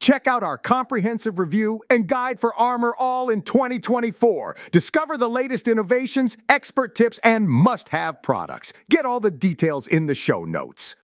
Check out our comprehensive review and guide for Armor all in 2024. Discover the latest innovations, expert tips, and must have products. Get all the details in the show notes.